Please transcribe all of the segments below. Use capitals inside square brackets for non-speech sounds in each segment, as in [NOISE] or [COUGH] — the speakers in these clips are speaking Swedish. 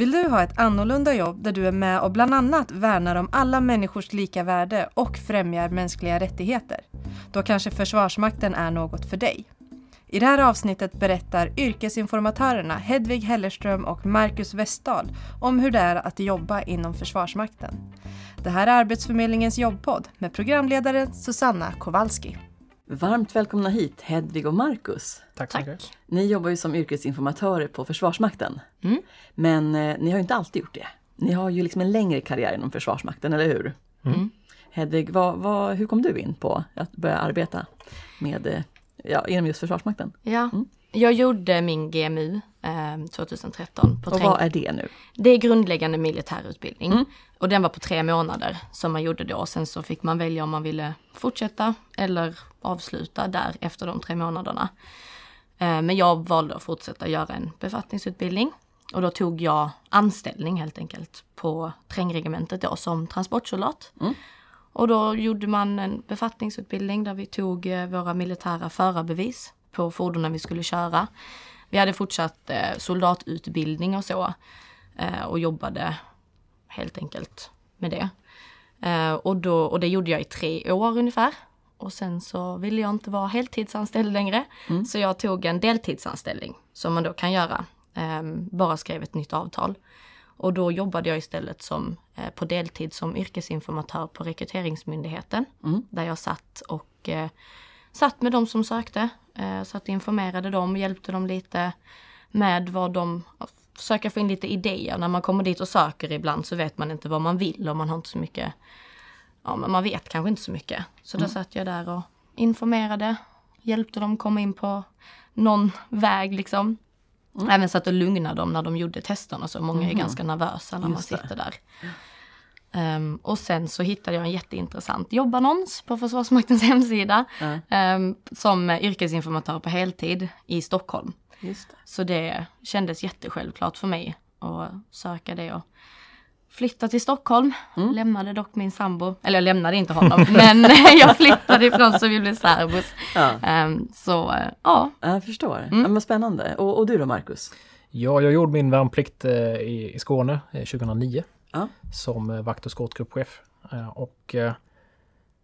Vill du ha ett annorlunda jobb där du är med och bland annat värnar om alla människors lika värde och främjar mänskliga rättigheter? Då kanske Försvarsmakten är något för dig. I det här avsnittet berättar yrkesinformatörerna Hedvig Hellerström och Marcus Westdahl om hur det är att jobba inom Försvarsmakten. Det här är Arbetsförmedlingens jobbpodd med programledaren Susanna Kowalski. Varmt välkomna hit Hedvig och Marcus. Tack så mycket. Ni jobbar ju som yrkesinformatörer på Försvarsmakten. Mm. Men eh, ni har ju inte alltid gjort det. Ni har ju liksom en längre karriär inom Försvarsmakten, eller hur? Mm. Hedvig, vad, vad, hur kom du in på att börja arbeta med, eh, ja, inom just Försvarsmakten? Ja, Mm. Jag gjorde min GMU eh, 2013. På Och vad är det nu? Det är grundläggande militärutbildning. Mm. Och den var på tre månader som man gjorde då. Sen så fick man välja om man ville fortsätta eller avsluta där efter de tre månaderna. Eh, men jag valde att fortsätta göra en befattningsutbildning. Och då tog jag anställning helt enkelt på trängregementet då som transportsoldat. Mm. Och då gjorde man en befattningsutbildning där vi tog eh, våra militära förarbevis på fordonen vi skulle köra. Vi hade fortsatt eh, soldatutbildning och så eh, och jobbade helt enkelt med det. Eh, och, då, och det gjorde jag i tre år ungefär. Och sen så ville jag inte vara heltidsanställd längre. Så jag tog en deltidsanställning som man då kan göra. Eh, bara skrev ett nytt avtal. Och då jobbade jag istället som, eh, på deltid som yrkesinformatör på Rekryteringsmyndigheten. Mm. Där jag satt och eh, satt med de som sökte. Eh, satt och informerade dem, hjälpte dem lite med vad de, försöka få in lite idéer. När man kommer dit och söker ibland så vet man inte vad man vill och man har inte så mycket, ja men man vet kanske inte så mycket. Så då satt jag där och informerade, hjälpte dem komma in på någon väg liksom. Även satt och lugnade dem när de gjorde testerna så många är ganska nervösa när man Just det. sitter där. Ehm, och sen så hittade jag en jätteintressant jobbannons på Försvarsmaktens [LAUGHS] hemsida. Ja. ehm, som yrkesinformatör på heltid i Stockholm. Just det. Så det kändes jättesjälvklart för mig att söka det och flytta till Stockholm. Mm. Lämnade dock min sambo, eller jag lämnade inte honom, [LAUGHS] men [LAUGHS] jag flyttade ifrån så vi blev särbos. Ja, Ehm, så eh, ja, jag förstår. Mm. Ja, men spännande. Och, och du då Marcus? Ja, jag gjorde min värnplikt eh, i, i Skåne eh, 2009 Ja. som eh, vakt och skottgruppchef. Eh, Och eh,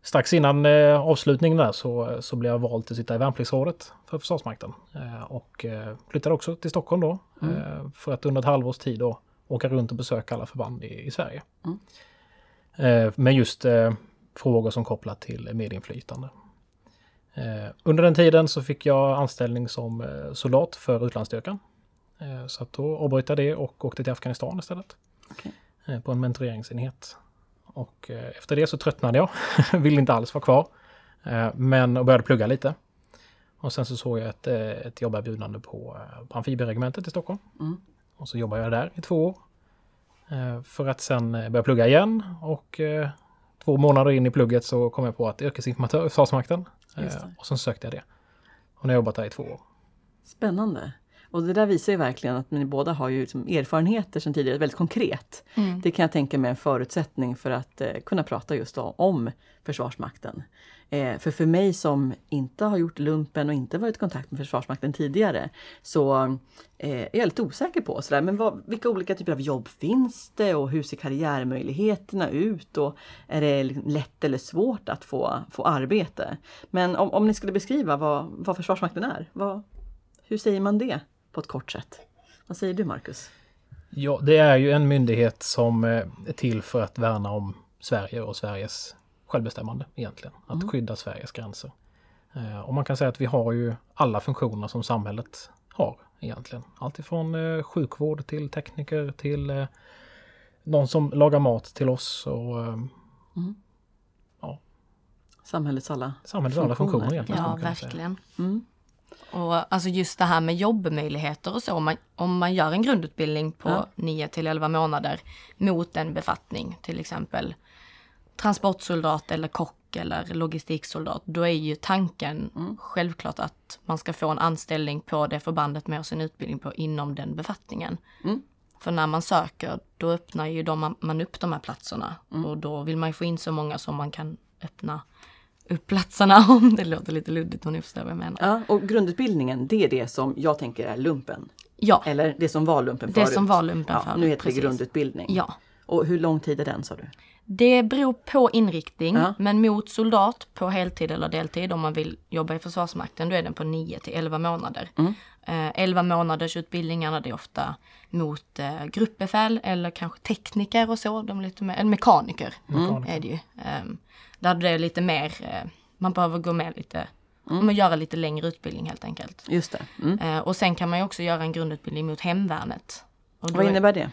strax innan avslutningen där så, så blev jag vald att sitta i värnpliktsrådet för Försvarsmakten. Och flyttade också till Stockholm då eh, för att under ett halvårs tid då åka runt och besöka alla förband i, i Sverige. Mm. Med just frågor som kopplat till medinflytande. Under den tiden så fick jag anställning som soldat för utlandsstyrkan. Så att då avbröt jag det och åkte till Afghanistan istället. Okej. Eh, På en mentoreringsenhet. Och eh, efter det så tröttnade jag. [LAUGHS] Ville inte alls vara kvar. Eh, Men och började plugga lite. Och sen så såg jag ett, ett jobberbjudande på, på amfibieregementet i Stockholm. Mm. Och så jobbade jag där i två år. För att sen börja plugga igen. Och två månader in i plugget så kom jag på att yrkesinformatör i Försvarsmakten. Och sen sökte jag det. Och nu har jag jobbat där i två år. Spännande. Och det där visar ju verkligen att ni båda har ju liksom erfarenheter sedan tidigare, väldigt konkret. Mm. Det kan jag tänka mig är en förutsättning för att eh, kunna prata just då, om Försvarsmakten. Eh, för för mig som inte har gjort lumpen och inte varit i kontakt med Försvarsmakten tidigare så eh, är jag lite osäker på sådär, men vad, vilka olika typer av jobb finns det och hur ser karriärmöjligheterna ut och är det liksom lätt eller svårt att få, få arbete? Men om, om ni skulle beskriva vad, vad Försvarsmakten är, vad, hur säger man det på ett kort sätt? Vad säger du Marcus? Ja, det är ju en myndighet som eh, är till för att värna om Sverige och Sveriges självbestämmande egentligen. Att skydda Sveriges gränser. Eh, Och man kan säga att vi har ju alla funktioner som samhället har egentligen. Allt ifrån eh, sjukvård till tekniker till någon som lagar mat till oss och eh, Samhällets alla samhällets alla Funktioner. funktioner egentligen. ja verkligen. Mm. Och alltså just det här med jobbmöjligheter och så, om man, om man gör en grundutbildning på Ja. 9 till 11 månader mot en befattning, till exempel transportsoldat eller kock eller logistiksoldat, då är ju tanken Mm. självklart att man ska få en anställning på det förbandet med sin utbildning på inom den befattningen. Mm. För när man söker, då öppnar ju de, man upp de här platserna Mm. och då vill man ju få in så många som man kan öppna platserna [LAUGHS] om det låter lite luddigt om ni förstår vad jag menar. Ja, och grundutbildningen, det är det som jag tänker är lumpen. Ja, Eller det som var lumpen det förut? som var lumpen ja, förut. Nu heter precis. det grundutbildning. Ja. Och hur lång tid är den sa du? Det beror på inriktning, Ja. men mot soldat på heltid eller deltid om man vill jobba i Försvarsmakten, då är den på 9 till 11 månader. Mm. Eh, 11 månaders utbildningarna det är ofta mot eh, gruppbefäl eller kanske tekniker och så, de lite mer, eller mekaniker Mekaniker. är det ju. Um, där det är lite mer, eh, man behöver gå med lite, Mm. man göra lite längre utbildning helt enkelt. Just det. Mm. Eh, och sen kan man ju också göra en grundutbildning mot hemvärnet. Vad är- innebär det?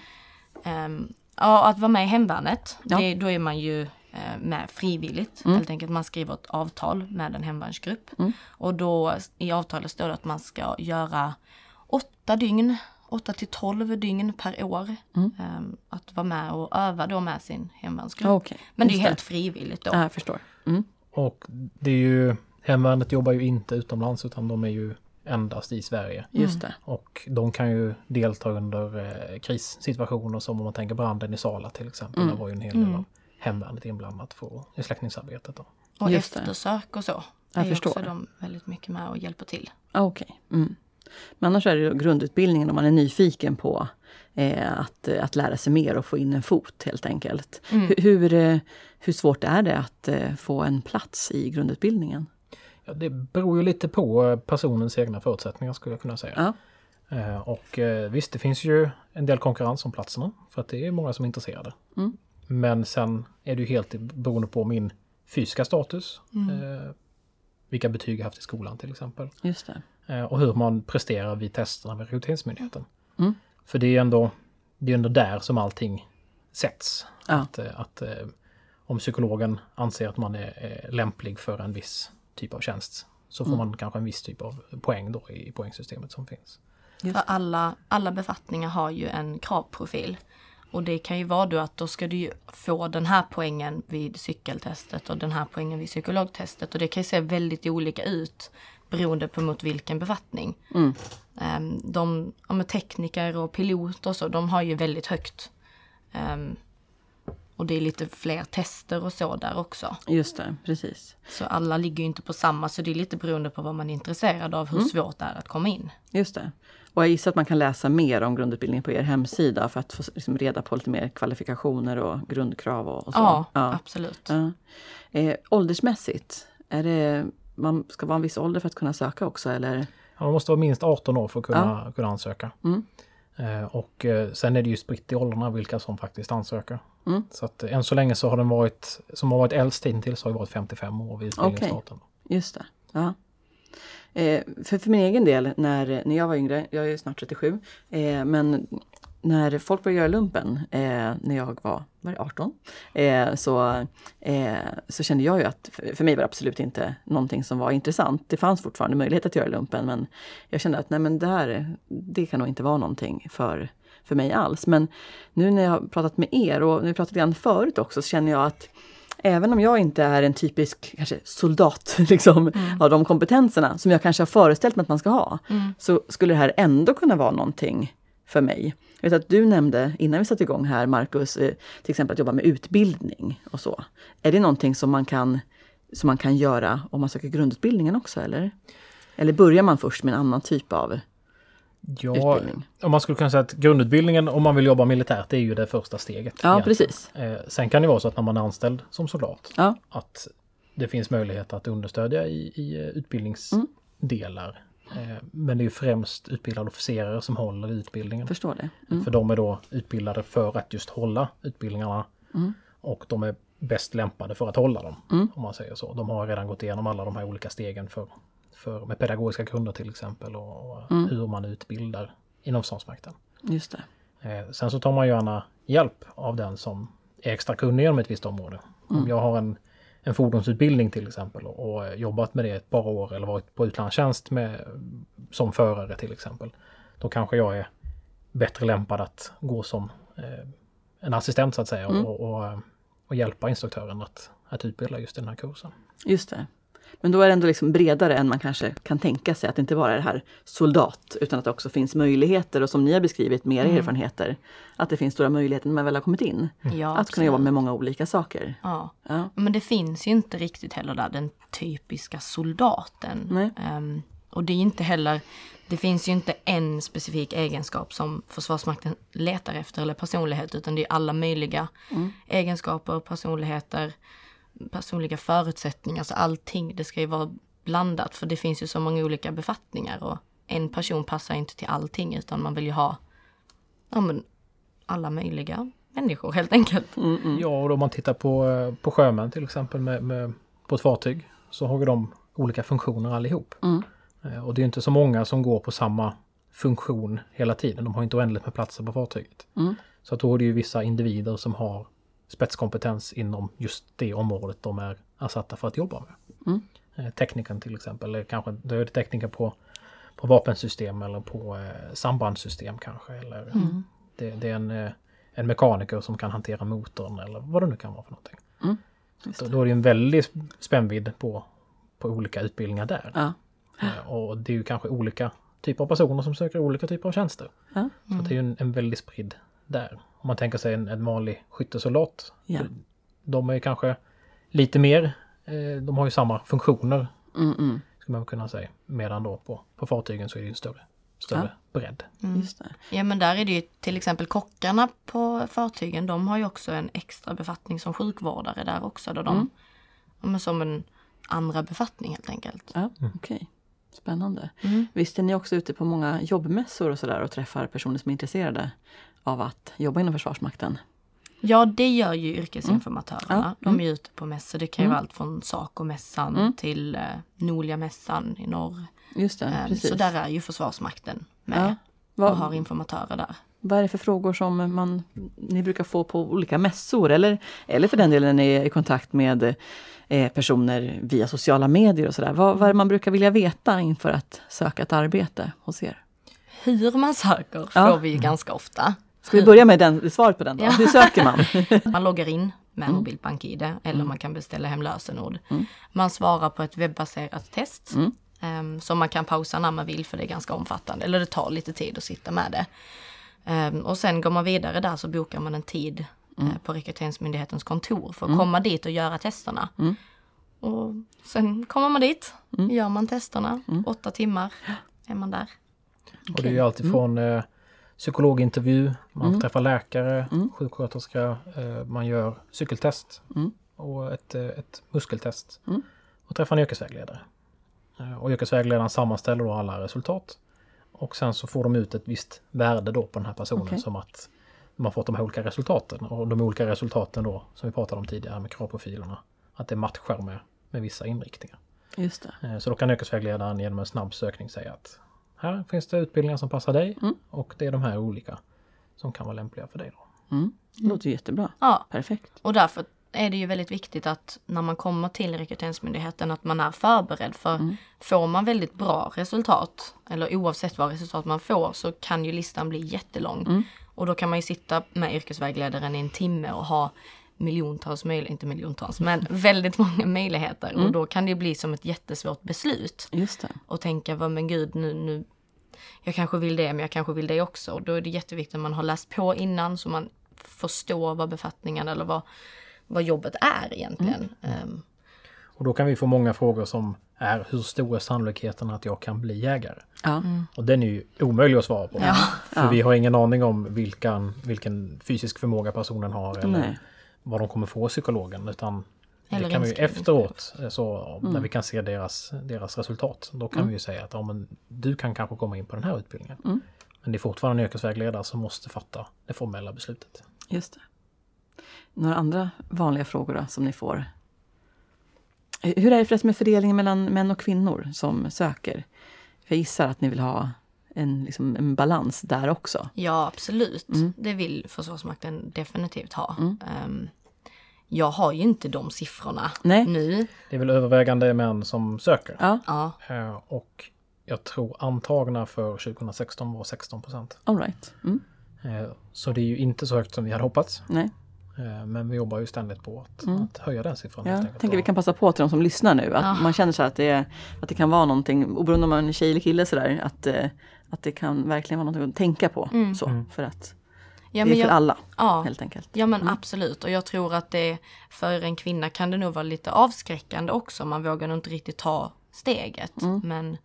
Ehm, ja, att vara med i hemvärnet, Ja. det, då är man ju eh, med frivilligt. Helt enkelt man skriver ett avtal med en hemvärnsgrupp. Och då i avtalet står det att man ska göra åtta dygn, åtta till tolv dygn per år. Ehm, att vara med och öva då med sin hemvärnsgrupp. Okej, Men det är helt frivilligt då. Ja, jag förstår. Mm. Och det är ju, hemvärnet jobbar ju inte utomlands utan de är ju endast i Sverige. Just det. Och de kan ju delta under eh, krissituationer som om man tänker branden i Sala till exempel. Där var ju en hel del av hemvärnet inblandat för, i släckningsarbetet. Då. Och Just det. eftersök och så. Jag är förstår. också de väldigt mycket med och hjälper till. Ah, Okej. Mm. Men annars är det grundutbildningen om man är nyfiken på eh, att, att lära sig mer och få in en fot helt enkelt. Hur, hur, eh, hur svårt är det att eh, få en plats i grundutbildningen? Ja, det beror ju lite på eh, personens egna förutsättningar skulle jag kunna säga. Ja. Eh, Och eh, visst, det finns ju en del konkurrens om platserna för att det är många som är intresserade. Mm. Men sen är det ju helt beroende på min fysiska status. Eh, vilka betyg jag haft i skolan till exempel. Just det. Och hur man presterar vid testerna med Rekryteringsmyndigheten. Mm. För det är ändå, det är ändå där som allting sätts. Ja. Att, att om psykologen anser att man är lämplig för en viss typ av tjänst så får Mm. man kanske en viss typ av poäng då i poängsystemet som finns. Just För alla, alla befattningar har ju en kravprofil. Och det kan ju vara då att då ska du ju få den här poängen vid cykeltestet och den här poängen vid psykologtestet. Och det kan ju se väldigt olika ut beroende på mot vilken befattning. Mm. Ehm, de ja, tekniker och pilot och så, de har ju väldigt högt. Ehm, och det är lite fler tester och så där också. Just det, precis. Så alla ligger ju inte på samma, så det är lite beroende på vad man är intresserad av, hur Mm. svårt det är att komma in. Just det. Och jag gissar att man kan läsa mer om grundutbildningen på er hemsida för att få liksom reda på lite mer kvalifikationer och grundkrav och, och så. Ja, ja. absolut. Ja. Eh, åldersmässigt, är det, man ska vara en viss ålder för att kunna söka också eller? Ja, man måste vara minst 18 år för att kunna, kunna ansöka. Mm. Eh, och eh, sen är det ju spritt i åldrarna vilka som faktiskt ansöker. Mm. Så att än så länge så har den varit, som har varit äldst hittills har varit 55 år vid utbildningsstarten. Just det. Ja. Eh, för, för min egen del, när, när jag var yngre, jag är snart 37, eh, men när folk började göra lumpen, eh, när jag var, var det 18, eh, så, eh, så kände jag ju att för, för mig var det absolut inte någonting som var intressant. Det fanns fortfarande möjlighet att göra lumpen men jag kände att nej men det här, det kan nog inte vara någonting för, för mig alls. Men nu när jag har pratat med er och nu pratat grann förut också så känner jag att Även om jag inte är en typisk kanske, soldat [LAUGHS] liksom, av de kompetenserna som jag kanske har föreställt mig att man ska ha, så skulle det här ändå kunna vara någonting för mig. Jag vet att du nämnde innan vi satte igång här, Marcus, eh, till exempel att jobba med utbildning och så. Är det någonting som man kan, som man kan göra om man söker grundutbildningen också, eller? Eller börjar man först med en annan typ av Ja, utbildning? om man skulle kunna säga att grundutbildningen om man vill jobba militärt det är ju det första steget. Ja, egentligen. precis. Eh, sen kan det vara så att när man är anställd som soldat Ja, att det finns möjlighet att understödja i, i utbildningsdelar. Eh, Men det är främst utbildade officerare som håller i utbildningen. förstår det. Mm. För de är då utbildade för att just hålla utbildningarna. Mm. Och de är bäst lämpade för att hålla dem. Mm. Om man säger så. De har redan gått igenom alla de här olika stegen för, för med pedagogiska grunder till exempel. Och, och Mm. hur man utbildar inom Försvarsmakten. Just det. Eh, sen så tar man gärna hjälp av den som är extra kunnig inom ett visst område. Om jag har en, en fordonsutbildning till exempel och, och jobbat med det ett par år eller varit på utlandstjänst med, som förare till exempel. Då kanske jag är bättre lämpad att gå som eh, en assistent så att säga och, och, eh, och hjälpa instruktören att, att utbilda just den här kursen. Just det. Men då är det ändå liksom bredare än man kanske kan tänka sig. Att det inte bara är det här soldat utan att det också finns möjligheter och som ni har beskrivit med era erfarenheter. Att det finns stora möjligheter när man väl har kommit in. Ja, att kunna jobba med många olika saker. Ja. Ja. Men det finns ju inte riktigt heller där den typiska soldaten. Ehm, och det är inte heller, det finns ju inte en specifik egenskap som Försvarsmakten letar efter eller personlighet utan det är alla möjliga egenskaper, personligheter, personliga förutsättningar, så allting. Det ska ju vara blandat för det finns ju så många olika befattningar och en person passar inte till allting utan man vill ju ha ja, men, alla möjliga människor helt enkelt. Ja, och om man tittar på, eh, på sjömän till exempel med, med, på ett fartyg så har ju de olika funktioner allihop. Eh, Och det är inte så många som går på samma funktion hela tiden. De har inte oändligt med platser på fartyget. Så att då är det ju vissa individer som har spetskompetens inom just det området de är satta för att jobba med. Eh, Teknikern till exempel, eller kanske då är det tekniker på, på vapensystem eller på eh, sambandssystem kanske. Eller det, det är en, eh, en mekaniker som kan hantera motorn eller vad det nu kan vara för någonting. Då, då är det en väldig spännvidd på, på olika utbildningar där. Ja. Eh, Och det är ju kanske olika typer av personer som söker olika typer av tjänster. Ja. Så det är ju en, en väldigt spridd där. Om man tänker sig en, en vanlig skyttesoldat. Ja. De är kanske lite mer, eh, de har ju samma funktioner Mm, mm. skulle man kunna säga. Medan då på, på fartygen så är det en större, större bredd. Just det. Ja men där är det ju till exempel kockarna på fartygen, de har ju också en extra befattning som sjukvårdare där också. Då de, ja, men som en andra befattning helt enkelt. Ja, okej. Spännande. Visst är ni också ute på många jobbmässor och sådär och träffar personer som är intresserade av att jobba inom Försvarsmakten? Ja det gör ju yrkesinformatörerna. Ja, De är ute på mässor. Det kan ju vara allt från Saco-mässan till eh, Nolia-mässan i norr. Just det, Eh, precis. Så där är ju Försvarsmakten med Ja. och Vad, har informatörer där. vad är det för frågor som man, ni brukar få på olika mässor? Eller, eller för den delen när ni är i kontakt med eh, personer via sociala medier och sådär. Vad, vad är det man brukar vilja veta inför att söka ett arbete hos er? Hur man söker Ja. får vi ju ganska ofta. Ska vi börja med den, svaret på den då? Ja. Hur söker man? [LAUGHS] Man loggar in med Mm. mobilt bank-id eller man kan beställa hem lösenord. Man svarar på ett webbaserat test Mm. em, som man kan pausa när man vill för det är ganska omfattande. Eller det tar lite tid att sitta med det. Em, och sen går man vidare där så bokar man en tid Mm. eh, på Rekryteringsmyndighetens kontor för att komma dit och göra testerna. Mm. Och sen kommer man dit, gör man testerna, Mm. åtta timmar är man där. Och det är ju alltifrån eh, psykologintervju, man Mm. träffar läkare, sjuksköterska, eh, man gör cykeltest Mm. och ett, eh, ett muskeltest. Och träffar en yrkesvägledare. Eh, och yrkesvägledaren sammanställer då alla resultat. Och sen så får de ut ett visst värde då på den här personen Okej. som att har fått de här olika resultaten. Och de olika resultaten då, som vi pratade om tidigare med kravprofilerna, att det matchar med, med vissa inriktningar. Just det. Så då kan yrkesvägledaren genom en snabb sökning säga att här finns det utbildningar som passar dig och det är de här olika som kan vara lämpliga för dig. Då. Mm. Det låter jättebra. Ja, Perfekt. Och därför är det ju väldigt viktigt att när man kommer till Rekryteringsmyndigheten att man är förberedd. För får man väldigt bra resultat, eller oavsett vad resultat man får, så kan ju listan bli jättelång. Och då kan man ju sitta med yrkesvägledaren i en timme och ha miljontals möjligheter, inte miljontals, men [LAUGHS] väldigt många möjligheter. Och då kan det ju bli som ett jättesvårt beslut. Just det. Och tänka, vad men gud, nu, nu, jag kanske vill det, men jag kanske vill det också. Och då är det jätteviktigt att man har läst på innan så man förstår vad befattningen eller vad, vad jobbet är egentligen. Ehm, Och då kan vi få många frågor som är hur stor är sannolikheten att jag kan bli jägare? Ja. Och den är ju omöjlig att svara på. Ja. För Ja. vi har ingen aning om vilken, vilken fysisk förmåga personen har eller Nej. vad de kommer få psykologen. Utan Eller det kan vi ju efteråt, eh, så, när vi kan se deras, deras resultat, då kan vi ju säga att ja, men, du kan kanske komma in på den här utbildningen. Men det är fortfarande en yrkesvägledare som måste fatta det formella beslutet. Just det. Några andra vanliga frågor då, som ni får? Hur är det förresten med fördelningen mellan män och kvinnor som söker? För jag gissar att ni vill ha en, liksom, en balans där också. Ja, absolut. Det vill Försvarsmakten definitivt ha. Ehm, jag har ju inte de siffrorna Nej. nu. Det är väl övervägande män som söker. Ja, Ja, Eh, Och jag tror antagna för 2016 var 16 procent. all right. Mm. Eh, Så det är ju inte så högt som vi hade hoppats. Nej. Eh, Men vi jobbar ju ständigt på att, att höja den siffran. Ja, jag tänker vi kan passa på till de som lyssnar nu. Att Ja. man känner sig att det, är, att det kan vara någonting, oberoende om man är en tjej eller kille sådär, att, att det kan verkligen vara någonting att tänka på. Så, för att ja det är för jag, alla, ja, helt enkelt. Ja men absolut och jag tror att det för en kvinna kan det nog vara lite avskräckande också. Man vågar nog inte riktigt ta steget. Men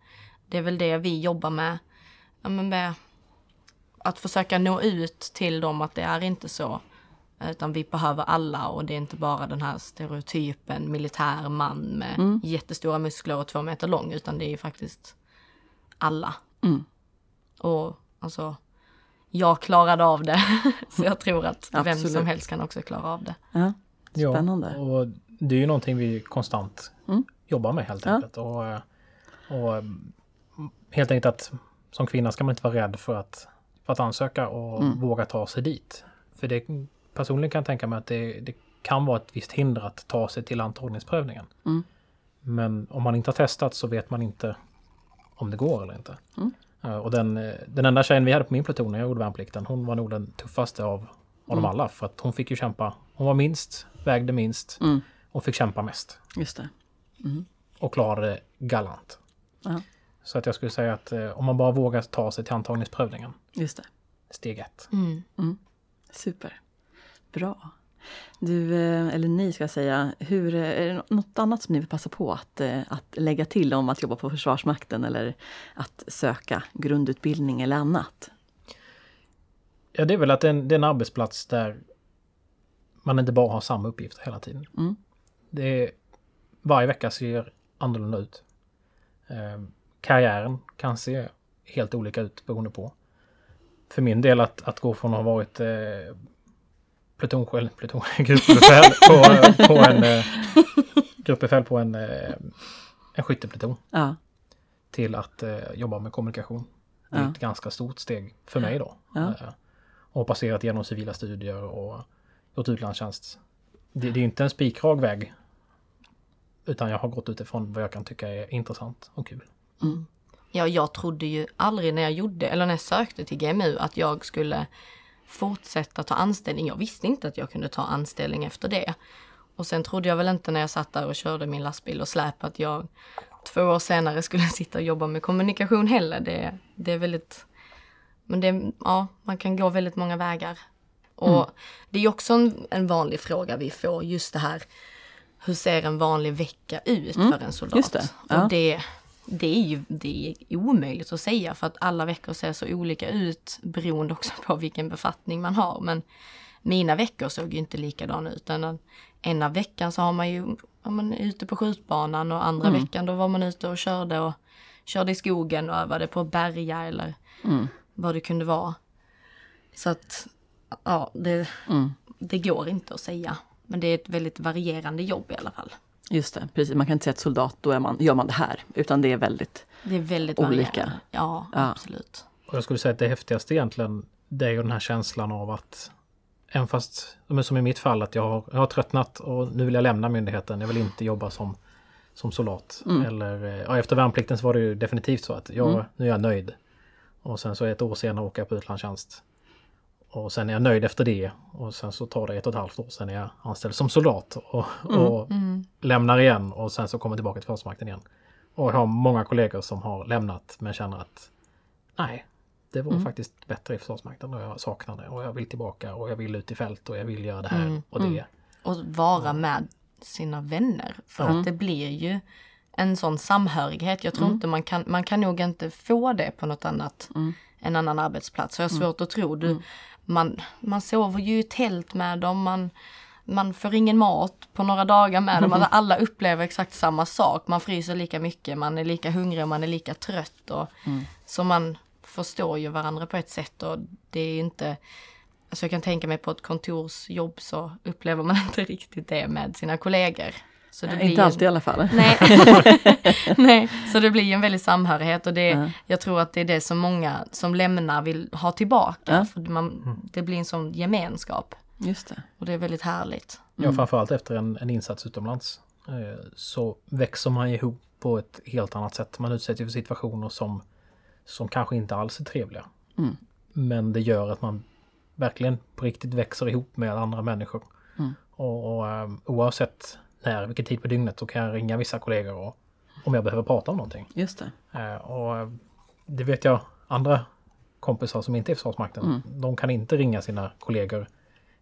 det är väl det vi jobbar med ja, med att försöka nå ut till dem att det är inte så. Utan vi behöver alla och det är inte bara den här stereotypen militär man med Mm. jättestora muskler och två meter lång utan det är ju faktiskt alla. Mm. Och alltså, jag klarade av det. [LAUGHS] så jag tror att vem Absolut. som helst kan också klara av det. Ja, Ja, Spännande. och det är ju någonting vi konstant Mm. jobbar med helt Ja. enkelt. Och, eh, och mm, helt enkelt att som kvinna ska man inte vara rädd för att, för att ansöka och Mm. våga ta sig dit. För det personligen kan jag tänka mig att det, det kan vara ett visst hinder att ta sig till antagningsprövningen. Mm. Men om man inte har testat så vet man inte om det går eller inte. Mm. Eh, Och den, eh, den enda tjejen vi hade på min pluton när jag gjorde värnplikten, hon var nog den tuffaste av, av dem Mm. alla. För att hon fick ju kämpa. Hon var minst, vägde minst Mm. och fick kämpa mest. Just det. Och klarade det galant. Ja. Så att jag skulle säga att eh, om man bara vågar ta sig till antagningsprövningen, Just det. steg ett. Mm. Super. Bra. Du, eh, eller ni ska jag säga, hur, eh, är det något annat som ni vill passa på att, eh, att lägga till om att jobba på Försvarsmakten eller att söka grundutbildning eller annat? Ja, det är väl att det är en, det är en arbetsplats där man inte bara har samma uppgifter hela tiden. Mm. Det är, varje vecka ser annorlunda ut. Eh, karriären kan se helt olika ut beroende på. För min del att, att gå från att ha varit plutonchef, pluton, [LAUGHS] gruppbefäl på, på en eh, [LAUGHS] gruppbefäl på en, eh, en skyttepluton Ja, till att eh, jobba med kommunikation. Det är Ja. ett ganska stort steg för mig då. Ja. Eh, och passerat genom civila studier och gjort utlandstjänst. Det, det är inte en spikrak väg. Utan jag har gått utifrån vad jag kan tycka är intressant och kul. Ja, jag trodde ju aldrig när jag gjorde, eller när jag sökte till GMU, att jag skulle fortsätta ta anställning. Jag visste inte att jag kunde ta anställning efter det. Och sen trodde jag väl inte när jag satt där och körde min lastbil och släp att jag två år senare skulle [LAUGHS] sitta och jobba med kommunikation heller. Det, det är väldigt, men det, ja, man kan gå väldigt många vägar. Och det är också en, en vanlig fråga vi får, just det här, hur ser en vanlig vecka ut för en soldat? just det, ja. Och det, det är ju det är omöjligt att säga för att alla veckor ser så olika ut beroende också på vilken befattning man har. Men mina veckor såg ju inte likadana ut. Utan en av veckan så har man ju, ja, man är ute på skjutbanan och andra Mm. veckan då var man ute och körde och körde i skogen och övade på att bärga eller Mm. vad det kunde vara. Så att, ja, det, Mm. det går inte att säga. Men det är ett väldigt varierande jobb i alla fall. Just det. Precis. Man kan inte säga att soldat, då är man, gör man det här. Utan det är väldigt... Det är väldigt Olika. Ja, Ja. absolut. Och jag skulle säga att det häftigaste egentligen det är ju den här känslan av att Även fast, som i mitt fall, att jag har, jag har tröttnat och nu vill jag lämna myndigheten. Jag vill inte jobba som, som soldat. Eller, eh, ja, efter värnplikten så var det ju definitivt så att jag, nu är jag nöjd. Och sen så ett år senare åker jag på utlandstjänst. Och sen är jag nöjd efter det. Och sen så tar det ett och ett halvt år. Sen är jag anställd som soldat. Och, och lämnar igen. Och sen så kommer tillbaka till Försvarsmakten igen. Och jag har många kollegor som har lämnat men känner att nej, det var faktiskt bättre i Försvarsmakten och jag saknar det. Och jag vill tillbaka och jag vill ut i fält och jag vill göra det här och det. Och vara med sina vänner. För att det blir ju en sån samhörighet. Jag tror inte man kan, man kan nog inte få det på något annat, en annan arbetsplats. Så jag har svårt att tro. Du, man, man sover ju i tält med dem, man, man får ingen mat på några dagar med dem. [LAUGHS] Alltså, Alla upplever exakt samma sak. Man fryser lika mycket, man är lika hungrig och man är lika trött. Och, Så man förstår ju varandra på ett sätt och det är inte Alltså jag kan tänka mig på ett kontorsjobb så upplever man [LAUGHS] inte riktigt det med sina kollegor. Så det blir inte alltid i alla fall. [LAUGHS] Nej. Nej, så det blir en väldig samhörighet och det, Ja. jag tror att det är det som många som lämnar vill ha tillbaka. Ja. För man, det blir en sån gemenskap Just det. och det är väldigt härligt. Ja, framförallt efter en, en insats utomlands. Eh, så växer man ihop på ett helt annat sätt. Man utsätts för situationer som, som kanske inte alls är trevliga. Mm. Men det gör att man verkligen på riktigt växer ihop med andra människor. Mm. Och, och eh, oavsett när, vilken tid på dygnet så kan jag ringa vissa kollegor och, om jag behöver prata om någonting. Just det. Eh, och eh, det vet jag andra kompisar som inte är i Försvarsmakten. Mm. De kan inte ringa sina kollegor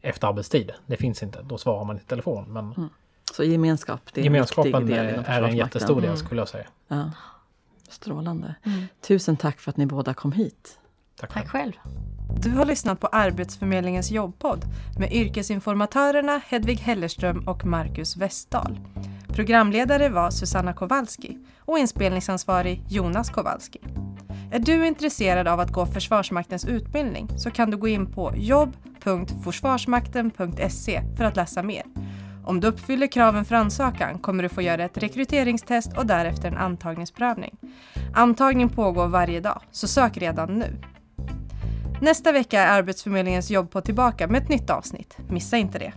efter arbetstid. Det finns inte. Då svarar man i telefon. Men Så gemenskap, det är en gemenskapen viktig del är, inom är en jättestor del Mm. skulle jag säga. Ja. Strålande. Mm. Tusen tack för att ni båda kom hit. Tack, Tack själv. Du har lyssnat på Arbetsförmedlingens jobbpodd med yrkesinformatörerna Hedvig Hellerström och Marcus Westdahl. Programledare var Susanna Kowalski och inspelningsansvarig Jonas Kowalski. Mm. Är du intresserad av att gå Försvarsmaktens utbildning så kan du gå in på jobb.försvarsmakten.se för att läsa mer. Om du uppfyller kraven för ansökan kommer du få göra ett rekryteringstest och därefter en antagningsprövning. Antagning pågår varje dag, så sök redan nu. Nästa vecka är Arbetsförmedlingens jobb på tillbaka med ett nytt avsnitt. Missa inte det!